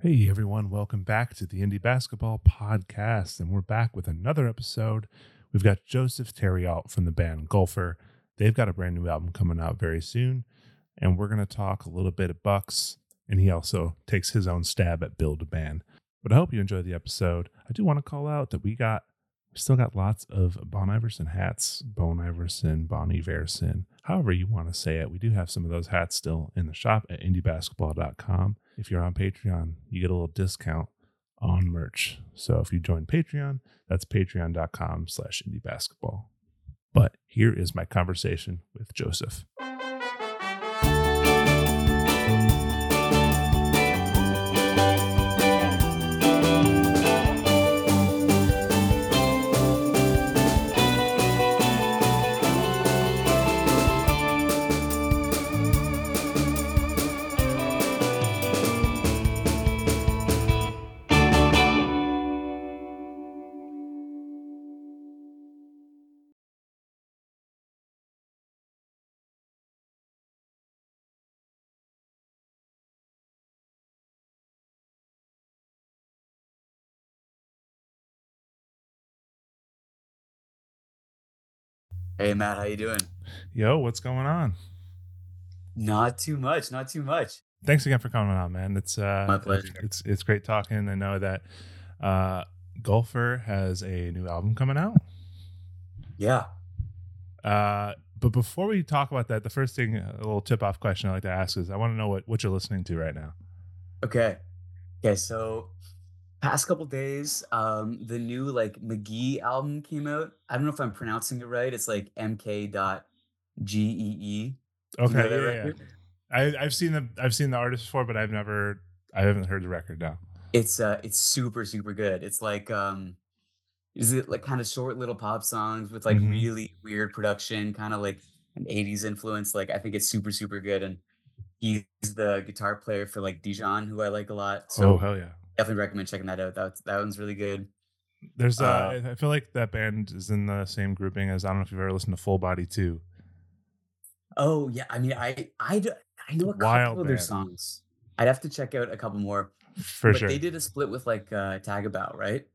Hey everyone, welcome back to the Indie Basketball Podcast. And we're back with another episode. We've got Joseph Therriault from the band Gulfer. They've got a brand new album coming out very soon. And we're going to talk a little bit of Bucks. And he also takes his own stab at Build a Band. But I hope you enjoy the episode. I do want to call out that we got we still got lots of Bon Iverson hats, Bon Iverson, Bonnie Verson, however you want to say it. We do have some of those hats still in the shop at indiebasketball.com. If you're on Patreon, you get a little discount on merch. So if you join Patreon, that's patreon.com slash indie basketball. But here is my conversation with Joseph. Hey Matt, how you doing? Yo, what's going on? Not too much, not too much. Thanks again for coming on, man. It's uh My pleasure. It's it's great talking. I know that uh Gulfer has a new album coming out. Yeah. Uh but before we talk about that, the first thing, a little tip off question I like to ask is I want to know what, what you're listening to right now. Okay. Okay, so past couple days, um, the new like Mk.gee album came out. I don't know if I'm pronouncing it right. It's like MK dot G E E. Okay. know yeah, yeah. I, I've seen the I've seen the artist before, but I've never I haven't heard the record now. It's uh it's super, super good. It's like um is it like kind of short little pop songs with like Mhm. really weird production, kind of like an 80s influence. Like I think it's super, super good. And he's the guitar player for like Dijon, who I like a lot. So oh hell yeah. Definitely recommend checking that out. That that one's really good. There's uh, Uh, I feel like that band is in the same grouping as I don't know if you've ever listened to Full Body 2. Oh yeah, I mean, I I I know a couple Wild of their band. songs. I'd have to check out a couple more. For but sure. they did a split with like uh Tagabout, right?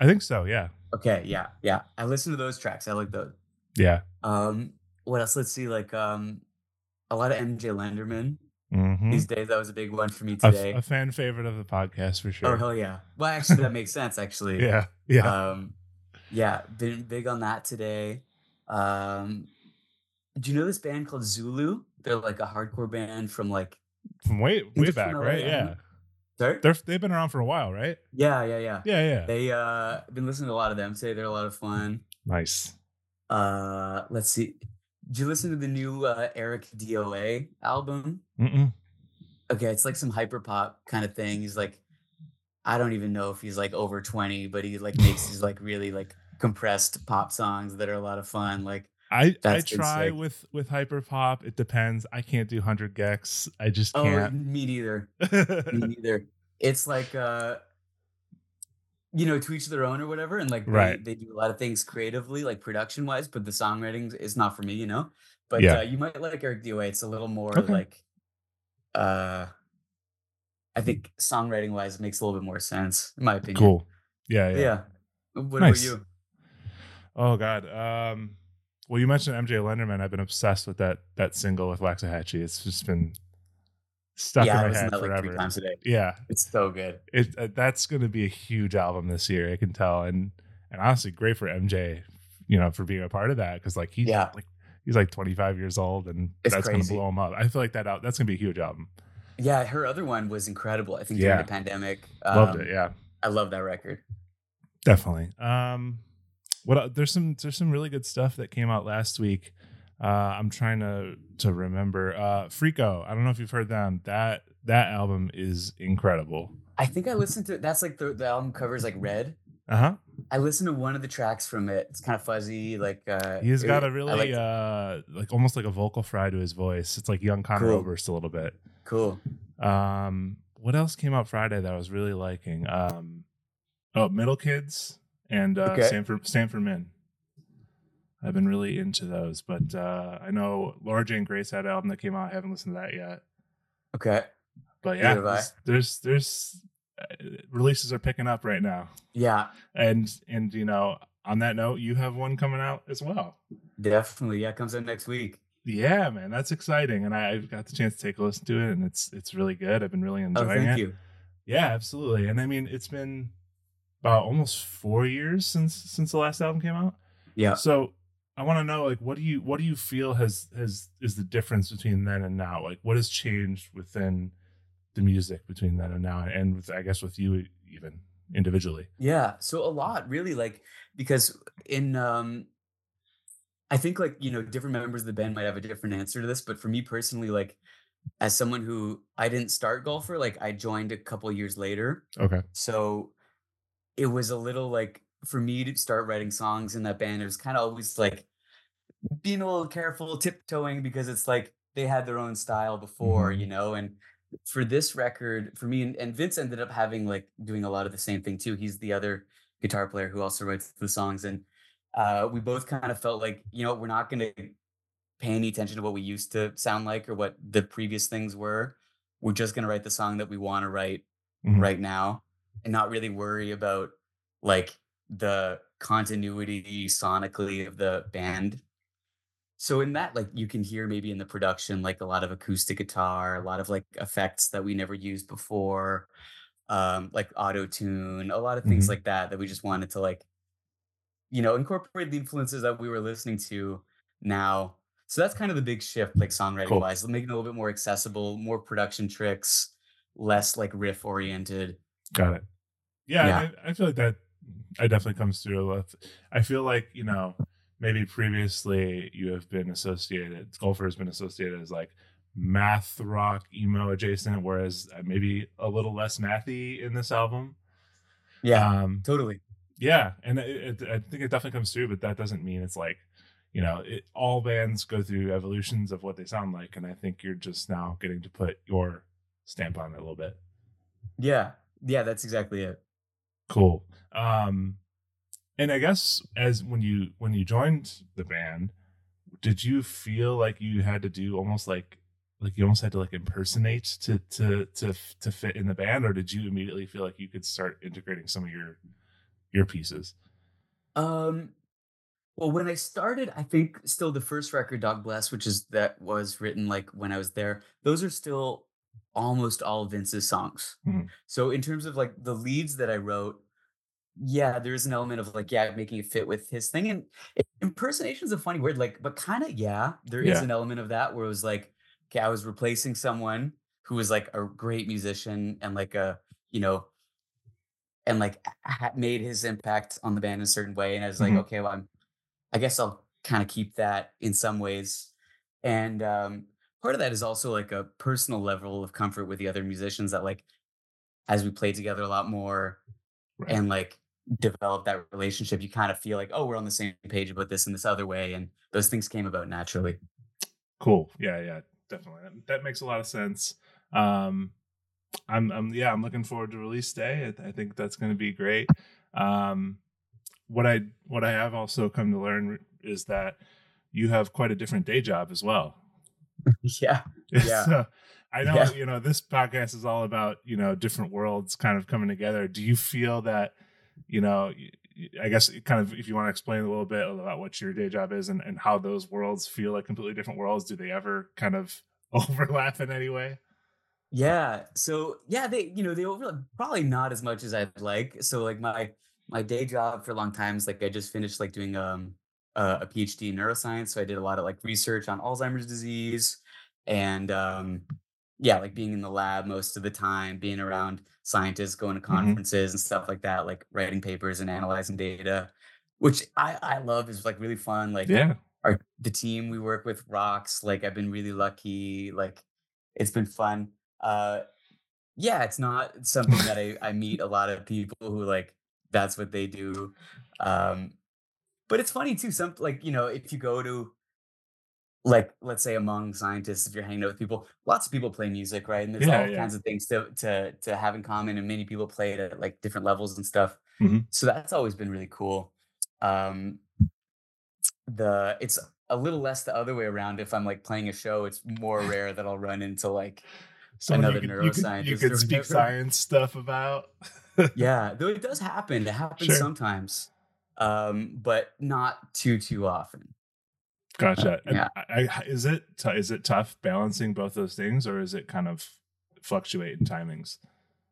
I think so, yeah. Okay, yeah, yeah. I listened to those tracks. I like those. Yeah. Um, what else? Let's see, like um, a lot of MJ Lenderman hmm these days. That was a big one for me today. a fan favorite of the podcast for sure. Oh hell yeah! Well, actually, that makes sense. Actually, yeah. Yeah. Um, yeah, been big on that today. Um, do you know this band called Zulu? They're like a hardcore band from like. From way way back, right? Yeah. Sorry. They're they've been around for a while, right? Yeah, yeah, yeah. Yeah, yeah. They uh been listening to a lot of them today. They're a lot of fun. nice. Uh let's see. Did you listen to the new uh Eric DOA album? Mm-mm. Okay, it's like some hyper pop kind of thing. He's like I don't even know if he's like over 20, but he like makes these like really like compressed pop songs that are a lot of fun. Like I I try with with hyper pop. It depends. I can't do hundred gecs. I just oh can't. me neither. Me neither. It's like uh you know, to each their own or whatever. And like they, Right. they do a lot of things creatively, like production wise, but the songwriting is not for me, you know? But Yeah. uh, you might like ericdoa. It's a little more Okay. like uh I think songwriting wise it makes a little bit more sense, in my opinion. cool. Yeah, yeah. Yeah. What Nice. about you? Oh God. Um. Well, you mentioned MJ Lenderman. I've been obsessed with that that single with Waxahatchee. It's just been stuck yeah, in my head that like forever. three times a day. Yeah, It's so good. it uh, that's going to be a huge album this year. I can tell, and and honestly, great for MJ. You know, for being a part of that because like he's Yeah. like he's like 25 years old, and It's that's going to blow him up. I feel like that out that's going to be a huge album. Yeah, her other one was incredible. I think Yeah. during the pandemic. Loved Um, it. Yeah, I love that record. definitely. Um, what there's some there's some really good stuff that came out last week. Uh, I'm trying to to remember. Uh, Freako. I don't know if you've heard them. That that album is incredible. I think I listened to that's like the, the album covers like red. Uh huh. I listened to one of the tracks from it. It's kind of fuzzy, like uh He's got a really liked it. uh like almost like a vocal fry to his voice. It's like young Conor Cool. Oberst a little bit. cool. Um, what else came out Friday that I was really liking? Um, oh, Middle Kids and uh, Okay. Stanford Stanford Men. I've been really into those, but uh, I know Laura Jane Grace had an album that came out. I haven't listened to that yet, Okay. but yeah, I. there's, there's there's uh, releases are picking up right now. Yeah, And and you know, on that note, you have one coming out as well. definitely. Yeah, comes out next week. Yeah, man, that's exciting. And I, I've got the chance to take a listen to it, and it's it's really good. I've been really enjoying Oh, enjoying thank it. you. Yeah, absolutely. And I mean, it's been about almost four years since since the last album came out. Yeah. So I want to know, like, what do you what do you feel has has is the difference between then and now? Like, what has changed within the music between then and now, and with I guess with you even individually. Yeah, so a lot really like because in um I think like, you know, different members of the band might have a different answer to this, but for me personally like as someone who I didn't start Gulfer, like I joined a couple years later. Okay. So it was a little like for me to start writing songs in that band, it was kind of always like being a little careful, tiptoeing because it's like they had their own style before, Mhm. you know, and for this record, for me and, and Vince ended up having like doing a lot of the same thing too. He's the other guitar player who also writes the songs. And uh we both kind of felt like, you know, we're not gonna pay any attention to what we used to sound like or what the previous things were. We're just gonna write the song that we want to write Mhm. right now and not really worry about like the continuity sonically of the band. So in that, like you can hear maybe in the production, like a lot of acoustic guitar, a lot of like effects that we never used before, um, like auto tune, a lot of things Mhm. like that that we just wanted to like, you know, incorporate the influences that we were listening to now. So that's kind of the big shift, like songwriting Cool. wise, making it a little bit more accessible, more production tricks, less like riff oriented. Got it. Yeah, Yeah. I, I feel like that. I definitely comes through. I feel like you know maybe previously you have been associated. Gulfer has been associated as like math rock emo adjacent, whereas uh, maybe a little less mathy in this album. Yeah, Um, totally. yeah, and it, it, I think it definitely comes through, but that doesn't mean it's like you know it, all bands go through evolutions of what they sound like, and I think you're just now getting to put your stamp on it a little bit. Yeah. Yeah, that's exactly it. cool um and i guess as when you when you joined the band did you feel like you had to do almost like like you almost had to like impersonate to to to to fit in the band or did you immediately feel like you could start integrating some of your your pieces Um, well, when I started, I think still the first record, Dog Bless, which is that was written like when I was there, those are still almost all Vince's songs. Mhm. So in terms of like the leads that I wrote, yeah, there's an element of like, yeah, making it fit with his thing. And impersonation is a funny word, like, but kind of, yeah, there is Yeah. an element of that where it was like, okay, I was replacing someone who was like a great musician and like a, you know, and like made his impact on the band in a certain way. And I was like, Mhm. okay, well, I'm, I guess I'll kind of keep that in some ways. And um, part of that is also like a personal level of comfort with the other musicians that like, as we play together a lot more right and like develop that relationship, you kind of feel like, oh, we're on the same page about this in this other way. And those things came about naturally. cool yeah yeah definitely that, that makes a lot of sense um i'm i'm yeah i'm looking forward to release day i, I think that's going to be great um what i what i have also come to learn is that you have quite a different day job as well yeah. Yeah. so i know Yeah. you know this podcast is all about you know different worlds kind of coming together do you feel that you know I guess kind of if you want to explain a little bit about what your day job is and, and how those worlds feel like completely different worlds do they ever kind of overlap in any way Yeah. So yeah, they you know they overlap probably not as much as I'd like. So like my my day job for a long time is like I just finished like doing um a, a PhD in neuroscience. So I did a lot of like research on Alzheimer's disease and um yeah, like being in the lab most of the time, being around scientists, going to conferences and stuff like that, like writing papers and analyzing data, which I I love is like really fun. Like yeah our the team we work with rocks. Like I've been really lucky. Like it's been fun. Uh yeah, it's not something that I, I meet a lot of people who like that's what they do. Um but it's funny too. Some like, you know, if you go to like let's say among scientists, if you're hanging out with people, lots of people play music, right? And there's Yeah, all yeah. kinds of things to to to have in common, and many people play it at like different levels and stuff. Mhm. So that's always been really cool. Um the it's a little less the other way around. If I'm like playing a show, it's more rare that I'll run into like Someone Another you could, you could, you neuroscientist could speak science stuff about. yeah, though it does happen. It happens Sure. sometimes, um, but not too too often. Gotcha. Yeah. I, I, is it t- is it tough balancing both those things, or is it kind of fluctuate in timings?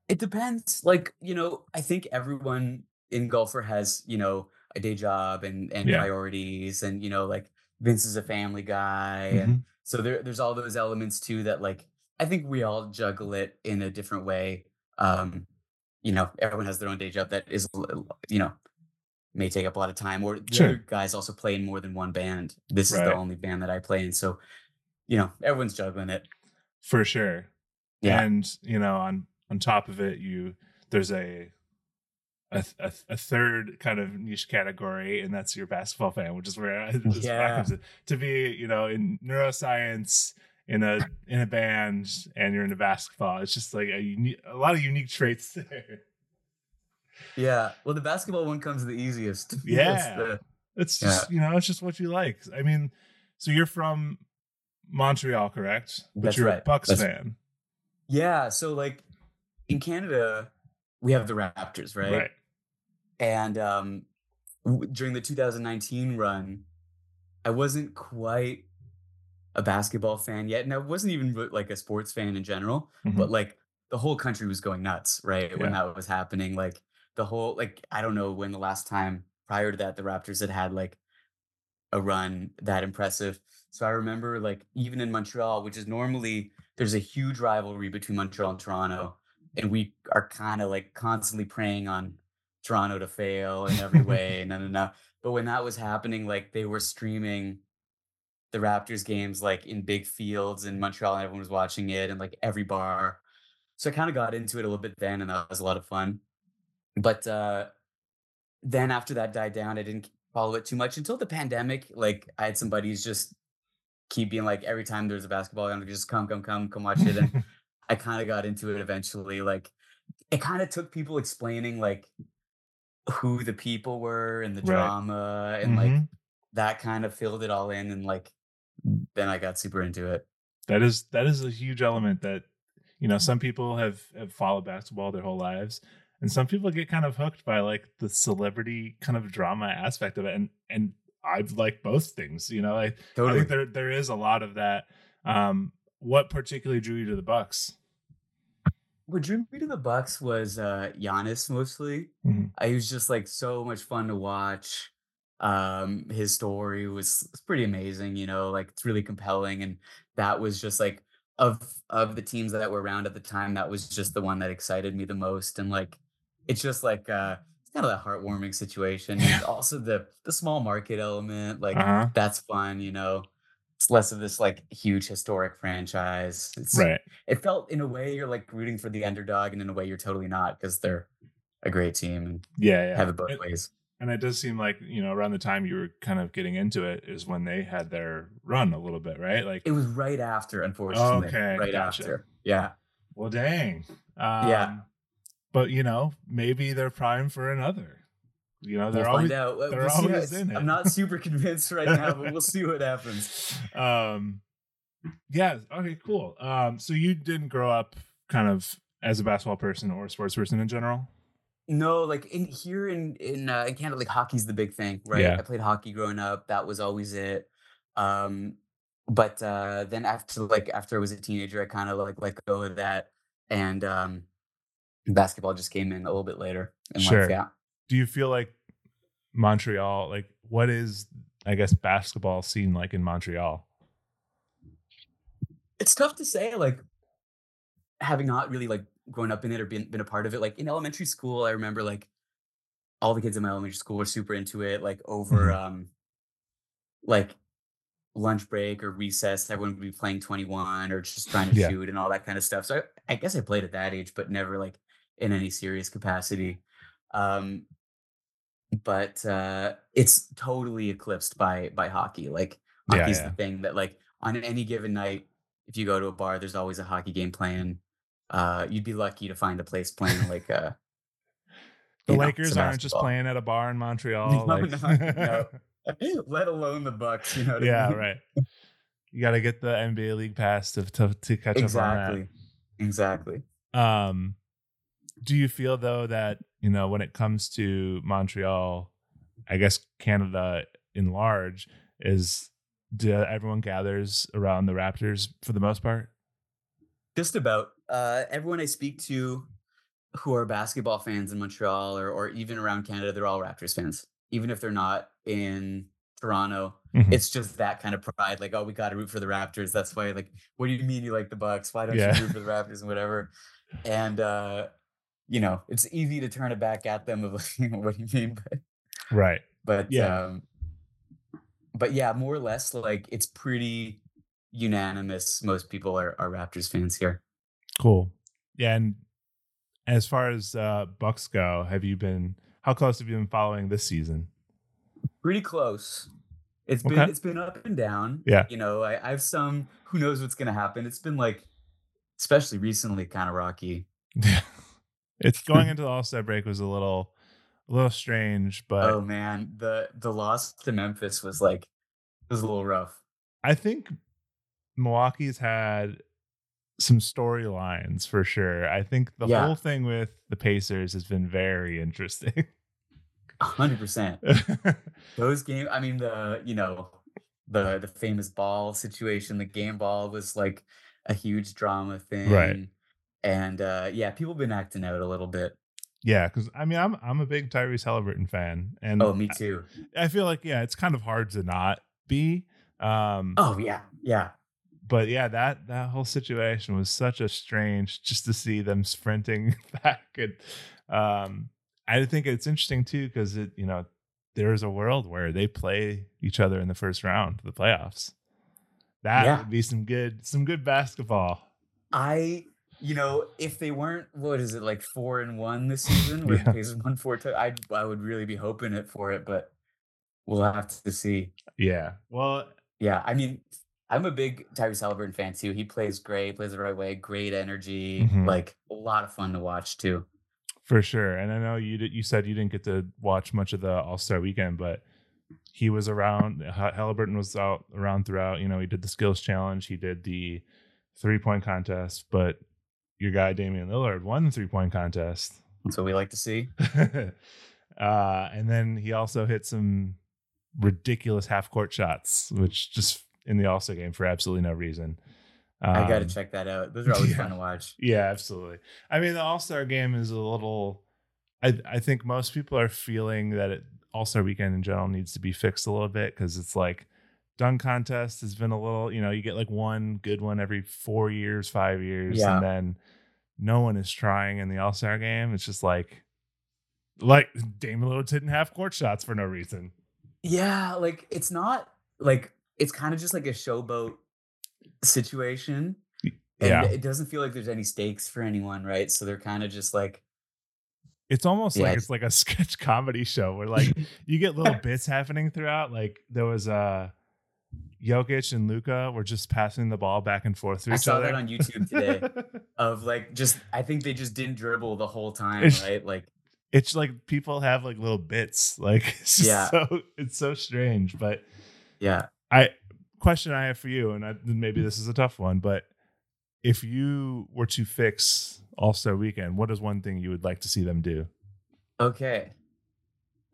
It depends. Like you know, I think everyone in Gulfer has you know a day job and and Yeah. priorities, and you know like Vince is a family guy, Mhm. and so there there's all those elements too that like I think we all juggle it in a different way. Um, you know, everyone has their own day job that is you know may take up a lot of time, or the Sure. other guys also play in more than one band. This is the only band that I play in, so you know everyone's juggling it. For sure. Yeah. And you know, on on top of it, you there's a a, a, a third kind of niche category, and that's your basketball fan, which is where I Yeah. happens to, be, you know, in neuroscience, in a in a band, and you're into basketball. It's just like a unique, a lot of unique traits there. Yeah. Well, the basketball one comes the easiest. Yeah. the- It's just you know, it's just what you like. I mean, so you're from Montreal, correct? But That's you're a right. Bucks That's- fan, yeah. So like in Canada, we have the Raptors, right? right? And um, w- during the 2019 run, I wasn't quite a basketball fan yet, and I wasn't even like a sports fan in general. Mhm. But like the whole country was going nuts, right? When that was happening, like the whole like I don't know when the last time prior to that the Raptors had had like a run that impressive. So I remember like even in Montreal, which is normally there's a huge rivalry between Montreal and Toronto, and we are kind of like constantly preying on Toronto to fail in every way. no, no, no. But when that was happening, like they were streaming the Raptors games like in big fields in Montreal, and everyone was watching it, and like every bar. So I kind of got into it a little bit then, and that was a lot of fun. But uh then after that died down, I didn't follow it too much until the pandemic. Like I had some buddies just keep being like every time there's a basketball game, just come, come, come, come watch it. And I kind of got into it eventually. Like it kind of took people explaining like who the people were and the Right. drama and like Mhm. that kind of filled it all in and like then I got super into it. that is that is a huge element that you know some people have have followed basketball their whole lives and some people get kind of hooked by like the celebrity kind of drama aspect of it and and i've liked both things you know i, I think there there is a lot of that um what particularly drew you to the bucks What drew me to the Bucks was uh Giannis mostly. Mhm. I was just like so much fun to watch. Um, his story was, was pretty amazing, you know, like it's really compelling, and that was just like of of the teams that were around at the time, that was just the one that excited me the most, and like it's just like uh, it's kind of that heartwarming situation, and also the the small market element, like uh-huh that's fun, you know. It's less of this like huge historic franchise. It's right it felt in a way you're like rooting for the underdog, and in a way you're totally not because they're a great team and yeah yeah have it both and, ways. and it does seem like you know around the time you were kind of getting into it is when they had their run a little bit right like It was right after, unfortunately. Okay, right gotcha. after. Yeah. Well, dang. Um, Yeah. But you know, maybe they're prime for another. You know, We'll they're find always. out. We'll they're how always in it. I'm not super convinced right now, but we'll see what happens. Um, yeah. Okay. Cool. Um, so you didn't grow up kind of as a basketball person or a sports person in general. No, like in here in in uh, in Canada, like hockey's the big thing, right? Yeah. I played hockey growing up. That was always it. Um, but uh, then after like after I was a teenager, I kind of like let go of that, and um, basketball just came in a little bit later in Sure. life. Yeah. Do you feel like Montreal? Like, what is I guess basketball scene like in Montreal? it's tough to say like having not really like grown up in it or been, been a part of it like in elementary school i remember like all the kids in my elementary school were super into it like over um like lunch break or recess everyone would be playing 21 or just trying to Yeah. shoot and all that kind of stuff so I, I guess i played at that age but never like in any serious capacity um but uh it's totally eclipsed by by hockey like hockey's yeah. the thing that like on any given night if you go to a bar there's always a hockey game playing uh you'd be lucky to find a place playing like uh The know, Lakers aren't just playing at a bar in Montreal. No, like, no, no. let alone the bucks you know what I yeah, mean? right. You got to get the NBA League Pass to to, to catch up on exactly that. exactly. Um, do you feel though that you know when it comes to Montreal, I guess Canada in large is do everyone gathers around the Raptors for the most part? Just about uh, everyone I speak to who are basketball fans in Montreal or or even around Canada, they're all Raptors fans, even if they're not in Toronto. Mhm. It's just that kind of pride, like, oh, we got to root for the Raptors. That's why, like, what do you mean you like the Bucks? Why don't Yeah. you root for the Raptors and whatever? And uh, you know, it's easy to turn it back at them of like, what do you mean? But Right. but Yeah. um, but yeah, more or less, like, it's pretty unanimous. Most people are are Raptors fans here. Cool. Yeah, and as far as uh Bucks go, have you been how close have you been following this season? Pretty close. It's been it's been up and down. Yeah. You know, I, I have some who knows what's gonna happen. It's been like especially recently kind of rocky. Yeah. it's going into the All-Star break was a little a little strange, but oh man, the the loss to Memphis was like it was a little rough. I think Milwaukee's had some storylines for sure. I think the Yeah. whole thing with the Pacers has been very interesting. A hundred percent. Those game I mean the you know the the famous ball situation, the game ball was like a huge drama thing. And uh yeah, people have been acting out a little bit. yeah, because I mean I'm I'm a big Tyrese Halliburton fan, and Oh, me too. I feel like yeah, it's kind of hard to not be. Um, Oh yeah, yeah. but yeah, that that whole situation was such a strange just to see them sprinting back and um I think it's interesting too because it you know there's a world where they play each other in the first round of the playoffs. That Yeah. would be some good some good basketball. I, you know, if they weren't, what is it like four and one this season, where Yeah. the Pacers won four, ti- I I would really be hoping it for it, but we'll have to see. Yeah. Well, Yeah, I mean, I'm a big Tyrese Halliburton fan too. He plays great, plays the right way, great energy, Mhm. like a lot of fun to watch too. for sure. And I know you did, you said you didn't get to watch much of the All Star weekend, but he was around. Ha- Halliburton was out around throughout. You know, he did the skills challenge, he did the three point contest, but your guy Damian Lillard won the three point contest. That's what we like to see. uh, and then he also hit some ridiculous half court shots, which just in the All Star game for absolutely no reason. I got to Um, check that out. Those are always yeah. fun to watch. Yeah, absolutely. I mean, the All Star game is a little. I I think most people are feeling that it, All Star weekend in general needs to be fixed a little bit because it's like dunk contest has been a little. You know, you get like one good one every four years, five years, Yeah. and then no one is trying in the All Star game. It's just like, like Damian Lillard's hitting half court shots for no reason. Yeah, like it's not like it's kind of just like a showboat situation. And Yeah, it doesn't feel like there's any stakes for anyone, right? So they're kind of just like it's almost Yeah, like it's- like a sketch comedy show where like you get little bits happening throughout. Like there was uh Jokic and Luka were just passing the ball back and forth to I each saw other. that on YouTube today of like just I think they just didn't dribble the whole time, It's- right? Like it's like people have like little bits. Like it's Yeah. so it's so strange. But yeah. I question I have for you, and I, maybe this is a tough one, but if you were to fix All Star Weekend, what is one thing you would like to see them do? Okay.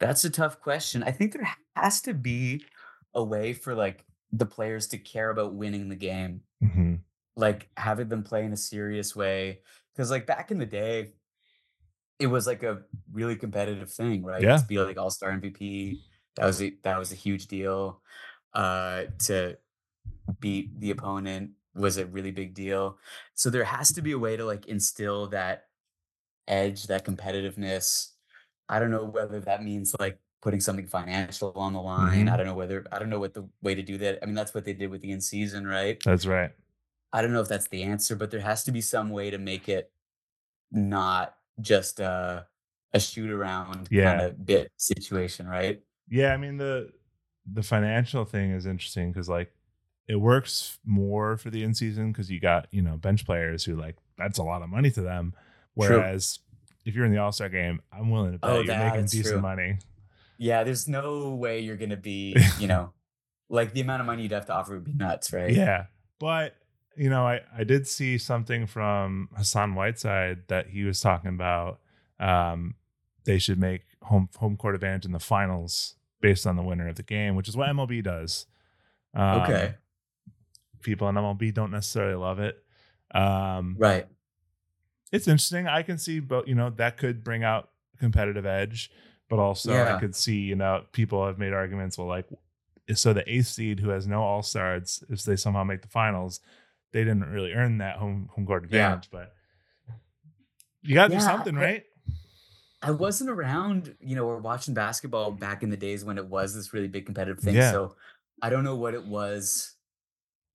That's a tough question. I think there has to be a way for like the players to care about winning the game. hmm like having them play in a serious way because like back in the day it was like a really competitive thing right Yeah. to be like all-star mvp that was a, that was a huge deal uh to beat the opponent was a really big deal so there has to be a way to like instill that edge that competitiveness i don't know whether that means like putting something financial on the line i Mhm. don't know whether i don't know what the way to do that i mean that's what they did with the in season right That's right. I don't know if that's the answer, but there has to be some way to make it not just a a shoot around Yeah. kind of bit situation, right? Yeah, I mean the the financial thing is interesting because like it works more for the in season because you got you know bench players who like that's a lot of money to them. True. Whereas if you're in the All Star game, I'm willing to bet Oh, you're making decent true. money. Yeah, there's no way you're gonna be, you know, like the amount of money you'd have to offer would be nuts, right? Yeah, but you know, I, I did see something from Hassan Whiteside that he was talking about. Um, they should make home home court advantage in the finals based on the winner of the game, which is what MLB does. Um, Okay. People in MLB don't necessarily love it. Um, Right. it's interesting. I can see, but you know, that could bring out competitive edge. But also, I could see, you know, people have made arguments. Well, like, so the eighth seed who has no all stars, if they somehow make the finals, they didn't really earn that home home court Yeah. advantage. But you got to do something, I- right? I wasn't around, you know, or watching basketball back in the days when it was this really big competitive thing. Yeah. So I don't know what it was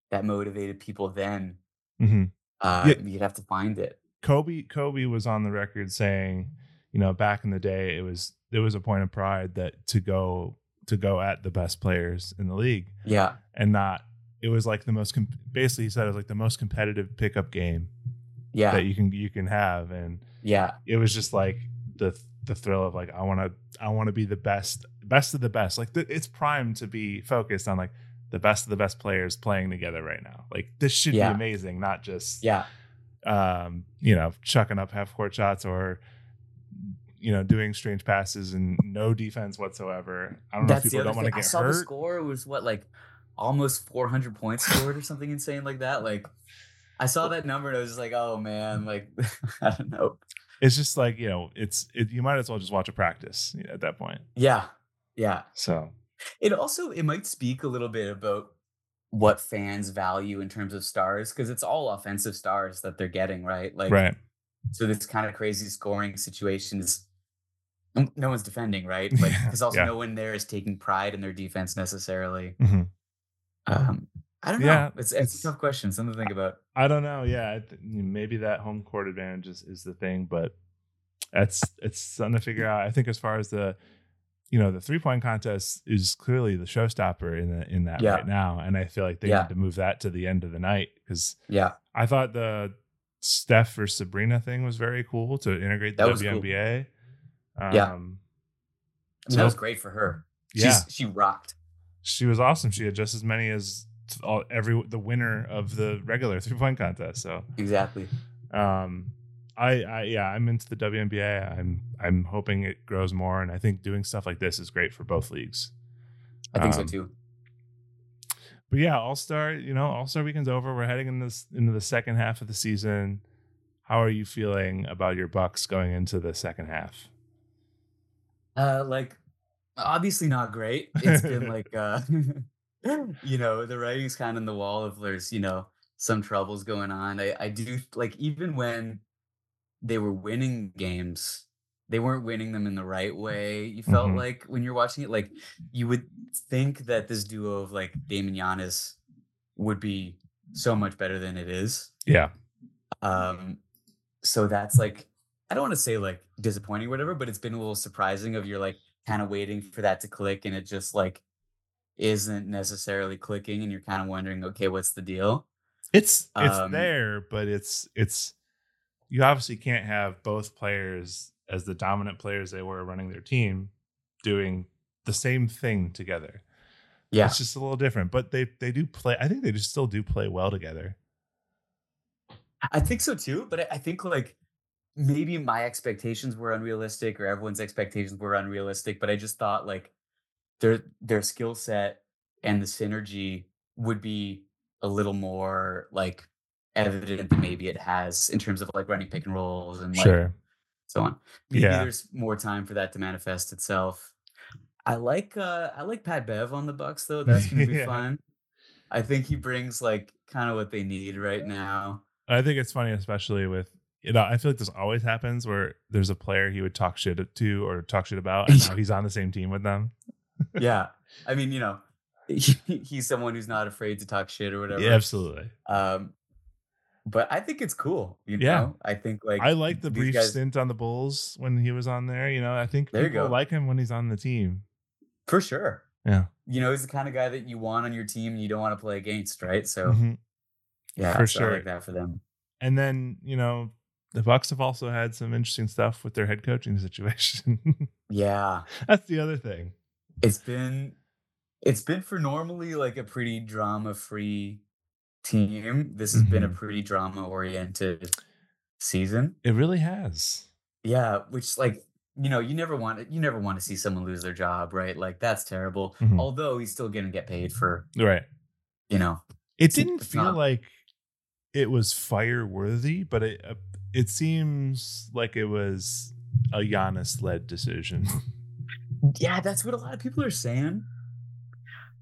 that motivated people then. hmm Uh, Yeah. You'd have to find it. Kobe Kobe was on the record saying, you know, back in the day, it was it was a point of pride that to go to go at the best players in the league Yeah. and not. It was like the most com- basically he said it was like the most competitive pickup game Yeah. that you can you can have, and yeah. it was just like the the thrill of like I want to I want to be the best best of the best. Like the, it's primed to be focused on like the best of the best players playing together right now. Like this should Yeah. be amazing, not just Yeah. um, you know, chucking up half court shots or you know, doing strange passes and no defense whatsoever. I don't know if people don't want to thing. I get saw the hurt. score was what, like almost 400 points scored or something insane like that. Like, I saw that number and I was just like, oh man, like, I don't know. It's just like, you know, it's it, you might as well just watch a practice you know, at that point. Yeah. Yeah. So It also it might speak a little bit about what fans value in terms of stars because it's all offensive stars that they're getting, right? Like right. so this kind of crazy scoring situation is no one's defending, right? But because also yeah. no one there is taking pride in their defense necessarily. Mhm. Um I don't know. Yeah, it's, it's it's- a tough question. Something to think about. I don't know. Yeah, th- maybe that home court advantage is, is the thing, but that's it's something to figure out. I think as far as the you know the three point contest is clearly the showstopper in the, in that Yeah. right now, and I feel like they Yeah. need to move that to the end of the night because Yeah. I thought the Steph or Sabrina thing was very cool to integrate the That was cool. WNBA. Um, Yeah. So- that was great for her. yeah, She's, she rocked. she was awesome. She had just as many as all, every the winner of the regular three point contest. So Exactly. um I, I yeah i'm into the WNBA i'm i'm hoping it grows more and i think doing stuff like this is great for both leagues I think so Um, too. but yeah all-star you know all-star weekend's over we're heading in this into the second half of the season how are you feeling about your bucks going into the second half Uh, like obviously not great. It's been like uh, you know, the writing's kind of in the wall of there's you know some troubles going on. I I do like even when they were winning games, they weren't winning them in the right way. You felt Mhm. like when you're watching it, like you would think that this duo of like Damon Giannis would be so much better than it is. yeah Um, so that's like I don't want to say like disappointing or whatever, but it's been a little surprising of you're like kind of waiting for that to click and it just like isn't necessarily clicking and you're kind of wondering, okay, what's the deal? it's it's Um, there but it's it's you obviously can't have both players as the dominant players they were running their team doing the same thing together Yeah. it's just a little different but they they do play i think they just still do play well together I think so too, but I- I think like maybe my expectations were unrealistic or everyone's expectations were unrealistic, but I just thought like their their skill set and the synergy would be a little more like evident than maybe it has in terms of like running pick and rolls and like sure so on. Maybe Yeah. there's more time for that to manifest itself. I like uh I like Pat Bev on the Bucks though. That's gonna be Yeah. fun. I think he brings like kind of what they need right now. i think it's funny especially with you know i feel like this always happens where there's a player he would talk shit to or talk shit about and now he's on the same team with them. Yeah. I mean you know he, he's someone who's not afraid to talk shit or whatever. Yeah, absolutely. Um but i think it's cool you Yeah. know? I think like i like the brief guys- stint on the bulls when he was on there you know? I think There you people like him when he's on the team. For sure. Yeah. You know he's the kind of guy that you want on your team and you don't want to play against right? So Mhm. yeah for so I sure. like that for them. And then you know the bucks have also had some interesting stuff with their head coaching situation yeah that's the other thing it's been it's been for normally like a pretty drama free team, this has been a Mhm. pretty drama oriented season. It really has. Yeah, which like you know, you never want it. you never want to see someone lose their job, right? Like that's terrible. Mhm. Although he's still gonna get paid for, Right. you know, It didn't feel not- like it was fire worthy, but it uh, it seems like it was a Giannis led decision. Yeah, that's what a lot of people are saying.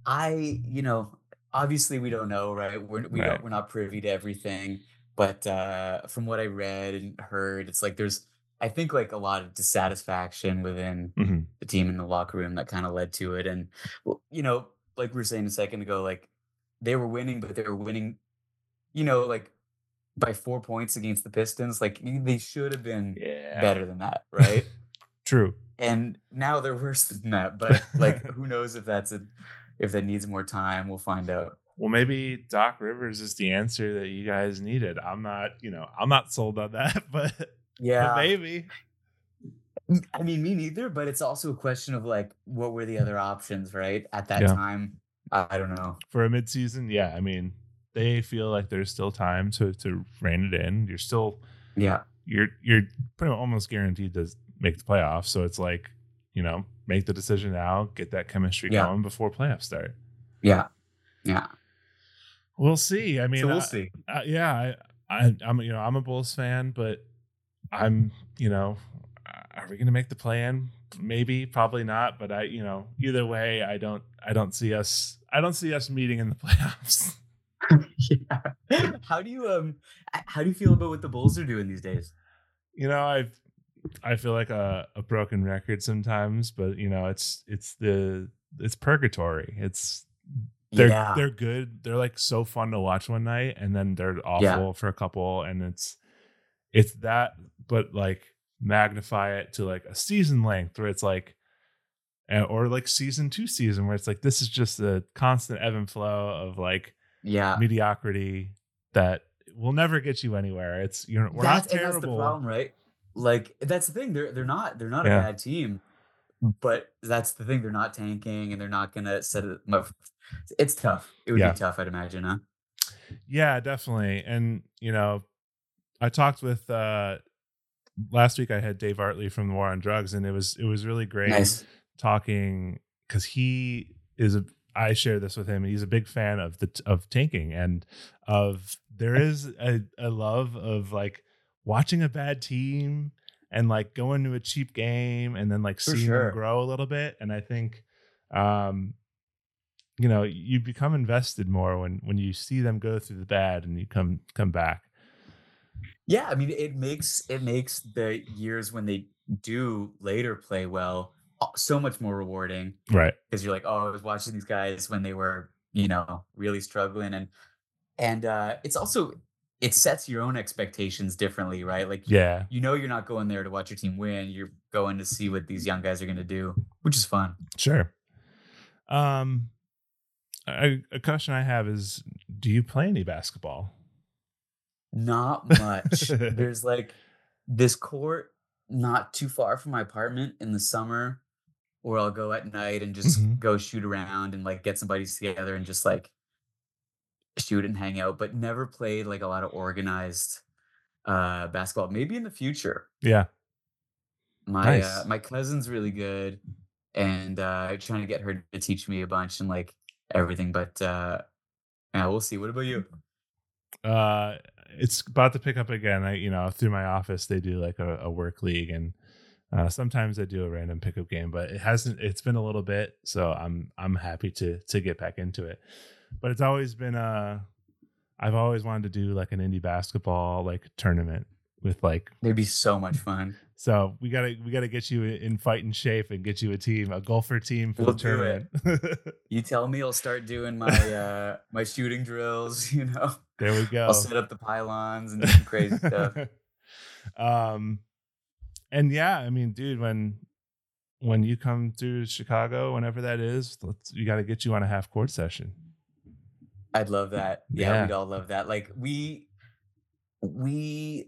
I, you know, obviously we don't know, right? We're we Right. don't we're not privy to everything, but uh from what I read and heard, it's like there's I think like a lot of dissatisfaction within Mhm. the team in the locker room that kind of led to it. And you know, like we were saying a second ago, like they were winning, but they were winning, you know, like by four points against the Pistons. Like they should have been Yeah. better than that, right? True. and now they're worse than that. But like, who knows if that's a if that needs more time? We'll find out. Well, maybe Doc Rivers is the answer that you guys needed. I'm not, you know, I'm not sold on that, but, but Yeah, maybe. I mean, me neither. But it's also a question of like, what were the other options, right? At that Yeah. time, I, I don't know. For a midseason, yeah. I mean, they feel like there's still time to to rein it in. You're still Yeah, you're you're pretty much almost guaranteed to make the playoffs. So it's like, you know, make the decision now, get that chemistry Yeah. going before playoffs start. yeah, yeah. We'll see. I mean, so we'll uh, see. uh, yeah, I, I, I'm, you know, I'm a Bulls fan, but I'm, you know, are we going to make the plan? Maybe, probably not. But I, you know, either way, I don't, I don't see us, I don't see us meeting in the playoffs. Yeah. How do you um? How do you feel about what the Bulls are doing these days? You know, I, I feel like a, a broken record sometimes, but you know, it's, it's the, it's purgatory. It's they're yeah, they're good. They're like so fun to watch one night, and then they're awful Yeah. for a couple, and it's it's that, but like magnify it to like a season length where it's like, or like season two season where it's like this is just a constant ebb and flow of like yeah. mediocrity that will never get you anywhere. It's you're we're that's, not and that's the problem, right? Like that's the thing. They're they're not they're not Yeah. a bad team, but that's the thing. They're not tanking, and they're not gonna set it. mo- It's tough. It would Yeah. be tough, I'd imagine. Huh? Yeah, definitely. And you know, I talked with uh last week I had Dave Hartley from the War on Drugs and it was it was really great Nice. talking cuz he is a I share this with him. He's a big fan of the of tanking and of there is a, a love of like watching a bad team and like going to a cheap game and then like For seeing sure. them grow a little bit. And I think um you know you become invested more when when you see them go through the bad and you come come back Yeah, I mean, it makes it makes the years when they do later play well so much more rewarding right because you're like, oh, I was watching these guys when they were, you know, really struggling, and and uh, it's also it sets your own expectations differently, right? Like, yeah you know, you're not going there to watch your team win. You're going to see what these young guys are going to do, which is fun. sure um a, a question i have is do you play any basketball Not much. There's like this court not too far from my apartment in the summer where I'll go at night and just Mhm. go shoot around and like get some buddies together and just like shoot and hang out, but never played like a lot of organized uh basketball. Maybe in the future. yeah My Nice. uh, my cousin's really good and uh trying to get her to teach me a bunch and like everything, but uh yeah, we'll see. What about you? uh it's about to pick up again i you know through my office they do like a, a work league and uh sometimes i do a random pickup game but it hasn't it's been a little bit so i'm i'm happy to to get back into it but it's always been uh i've always wanted to do like an indie basketball like tournament with like It'd be so much fun. so we gotta we gotta get you in fighting shape and get you a team a Gulfer team for We'll the tournament You tell me, I'll start doing my uh my shooting drills. You know, there we go I'll set up the pylons and do some crazy stuff. um and yeah i mean dude when when you come through chicago whenever that is let's you got to get you on a half court session I'd love that. Yeah, Yeah. we'd all love that. Like we we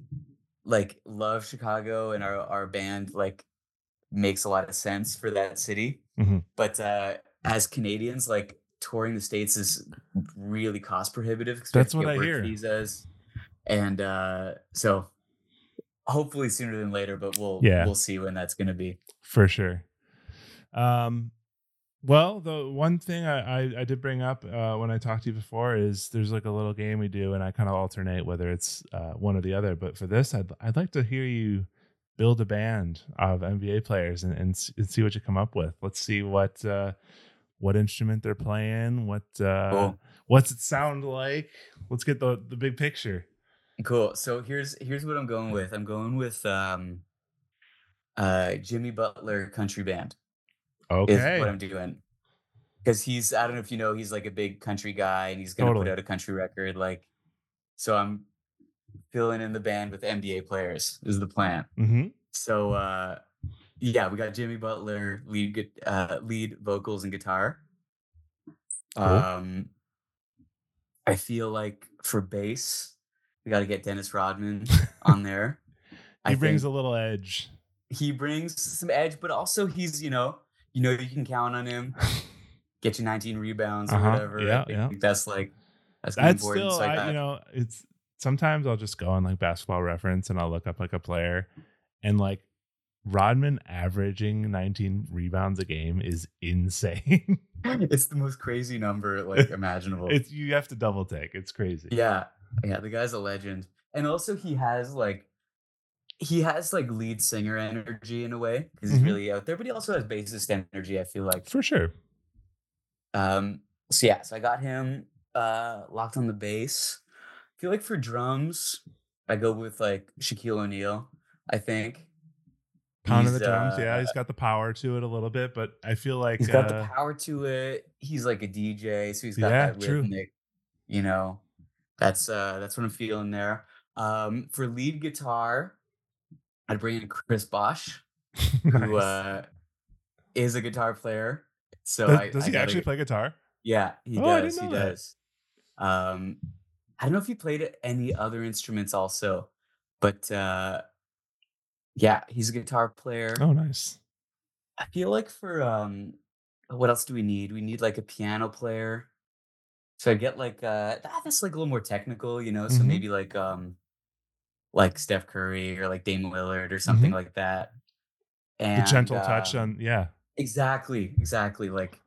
like love Chicago and our our band like makes a lot of sense for that city. Mhm. But uh as Canadians, like touring the states is really cost prohibitive. That's what I hear. Visas, and uh, so hopefully sooner than later, but we'll Yeah. we'll see when that's going to be. for sure. Um, well, the one thing I, I, I did bring up uh, when I talked to you before is there's like a little game we do, and I kind of alternate whether it's uh, one or the other. But for this, I'd I'd like to hear you build a band of NBA players and, and, and see what you come up with. Let's see what uh, what instrument they're playing. What uh, Cool. what's it sound like? Let's get the the big picture. Cool. So here's here's what I'm going with. I'm going with um, uh, Jimmy Butler Country Band. Okay, is what I'm doing. Because he's, I don't know if you know, he's like a big country guy and he's going to Totally. put out a country record. Like, so I'm filling in the band with NBA players, is the plan. hmm So, uh, yeah, we got Jimmy Butler, lead, uh, lead vocals and guitar. Cool. Um, I feel like for bass, we got to get Dennis Rodman on there. He I brings a little edge. he brings some edge, but also he's, you know, you know, you can count on him. Get you 19 rebounds or Uh-huh. whatever. Yeah, I think yeah. that's like that's That's important. still, So I you know, it's sometimes I'll just go on like basketball reference and I'll look up like a player and like Rodman averaging 19 rebounds a game is insane. it's the most crazy number like imaginable. it's you have to double take. It's crazy. yeah, yeah, the guy's a legend, and also he has like he has like lead singer energy in a way because he's Mhm. really out there, but he also has bassist energy. I feel like. For sure. Um, so yeah, so I got him uh locked on the bass. I feel like for drums, I go with like Shaquille O'Neal. I think Pounding the He's, drums. yeah, uh, he's got the power to it a little bit, but I feel like he's got uh, the power to it. He's like a DJ, so he's got Yeah, that true. rhythmic. You know, that's uh that's what I'm feeling there. Um, for lead guitar, I'd bring in Chris Bosh, who uh is a guitar player. So does, I, does I he actually get- play guitar? Yeah, he Oh, does. He that. does. Um, I don't know if he played any other instruments also, but uh, yeah, he's a guitar player. Oh, nice. I feel like for um, what else do we need? We need like a piano player. So I get like uh, that- that's like a little more technical, you know. So Mhm. maybe like um, like Steph Curry or like Dame Lillard or something Mhm. like that. The And gentle touch um, on, yeah. Exactly, exactly. Like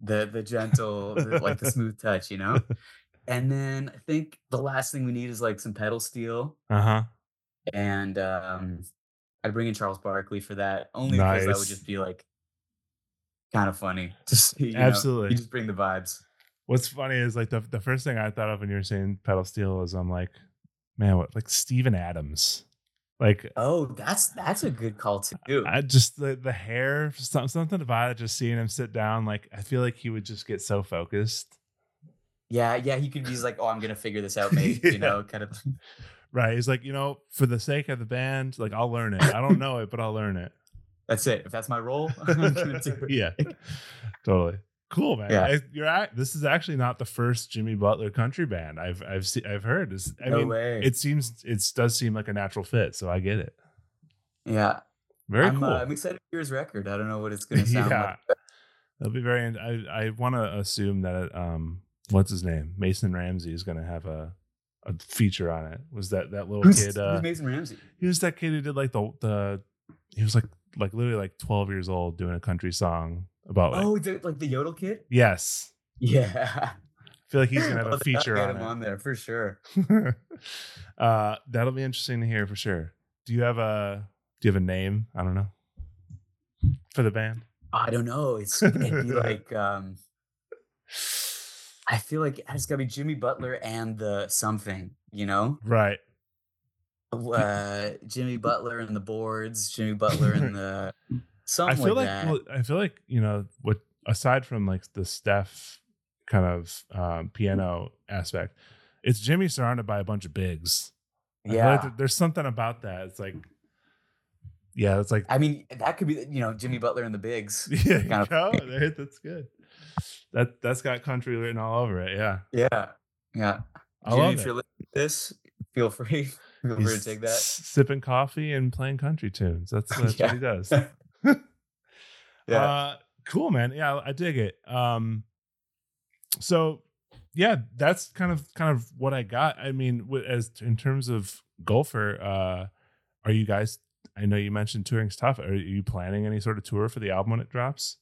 the the gentle, the, like the smooth touch, you know. And then I think the last thing we need is like some pedal steel, Uh huh. and um, I'd bring in Charles Barkley for that, only because that would just be like kind of funny to see. You Know? Absolutely. you just bring the vibes. What's funny is like the the first thing I thought of when you were saying pedal steel is I'm like, man, what like Steven Adams. Like Oh, that's that's a good call too. I just the the hair, some, something about it, just seeing him sit down, like I feel like he would just get so focused. Yeah, yeah. He could be like, "Oh, I'm gonna figure this out, mate." Yeah. You know, kind of. Right. He's like, you know, for the sake of the band, like I'll learn it. I don't know it, but I'll learn it. That's it. If that's my role, I'm gonna do it. yeah. Totally. Cool, man. Yeah. I- You're at, this is actually not the first Jimmy Butler country band I've I've seen I've heard. It's, I no mean, way. it seems it does seem like a natural fit, so I get it. yeah, Very I'm, cool. uh, I'm excited to hear his record. I don't know what it's gonna sound yeah, like. that'll be very. I I want to assume that um, what's his name, Mason Ramsey is going to have a a feature on it. Was that that little Who's, kid? Uh, who's Mason Ramsey? he was that kid who did like the the. He was like like literally like twelve years old doing a country song about like Oh, the, like the Yodel kid? yes. Yeah. I feel like he's gonna have a feature on him it. on there for sure. uh, that'll be interesting to hear for sure. Do you have a Do you have a name? I don't know for the band. I don't know. It's it'd be like um I feel like it's gotta be Jimmy Butler and the something, you know? Right. Uh Jimmy Butler and the boards, Jimmy Butler and the something I feel like, like, well, I feel like you know what. Aside from like the Steph kind of um, piano aspect, it's Jimmy surrounded by a bunch of bigs. Feel like yeah. there's something about that. It's like, yeah, it's like I mean, that could be you know, Jimmy Butler and the Bigs. yeah, kind of go. There, that's good. That that's got country written all over it. Yeah, Yeah. Yeah. I Jimmy, love if you're listening to this, feel free. Feel free to take that. sipping coffee and playing country tunes. That's, that's Yeah. what he does. Yeah. Uh, cool, man. Yeah, I dig it. Um, so yeah, that's kind of kind of what I got. I mean, as in terms of Gulfer, uh, are you guys? I know you mentioned touring's tough. Are you planning any sort of tour for the album when it drops?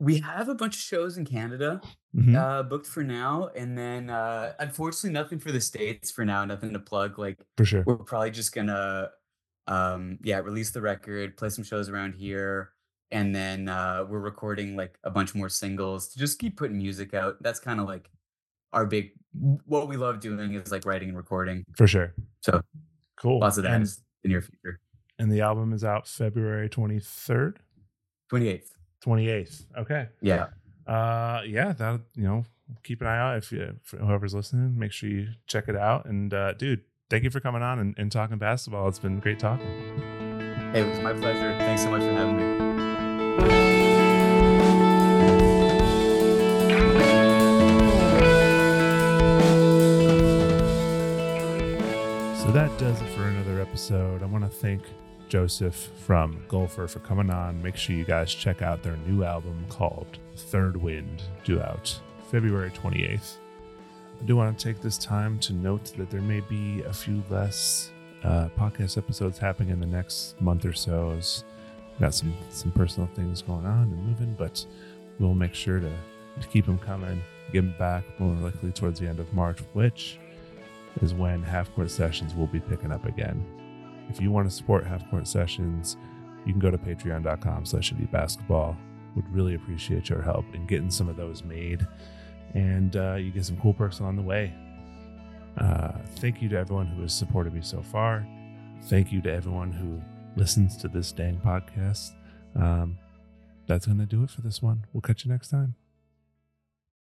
We have a bunch of shows in Canada Mhm. uh, booked for now, and then uh, unfortunately nothing for the states for now. Nothing to plug. Like for sure. we're probably just gonna um yeah release the record play some shows around here and then uh we're recording like a bunch more singles to just keep putting music out that's kind of like our big what we love doing is like writing and recording For sure. so Cool. lots of that And, is the near future and the album is out February 23rd, 28th 28th. Okay. yeah Uh, yeah, that you know, keep an eye out if you for whoever's listening. Make sure you check it out. And uh, dude, thank you for coming on and, and talking basketball. It's been great talking. hey, it was my pleasure thanks so much for having me So that does it for another episode. I want to thank Joseph from Gulfer for coming on. Make sure you guys check out their new album called Third Wind, due out February 28th. I do want to take this time to note that there may be a few less uh, podcast episodes happening in the next month or so. As got some some personal things going on and moving, but we'll make sure to, to keep them coming. Get them back more likely towards the end of March, which is when half court sessions will be picking up again. If you want to support half court sessions, you can go to patreon.com slash basketball. Would really appreciate your help in getting some of those made. And uh, you get some cool perks along the way. Uh, thank you to everyone who has supported me so far. Thank you to everyone who listens to this dang podcast. Um, that's going to do it for this one. We'll catch you next time.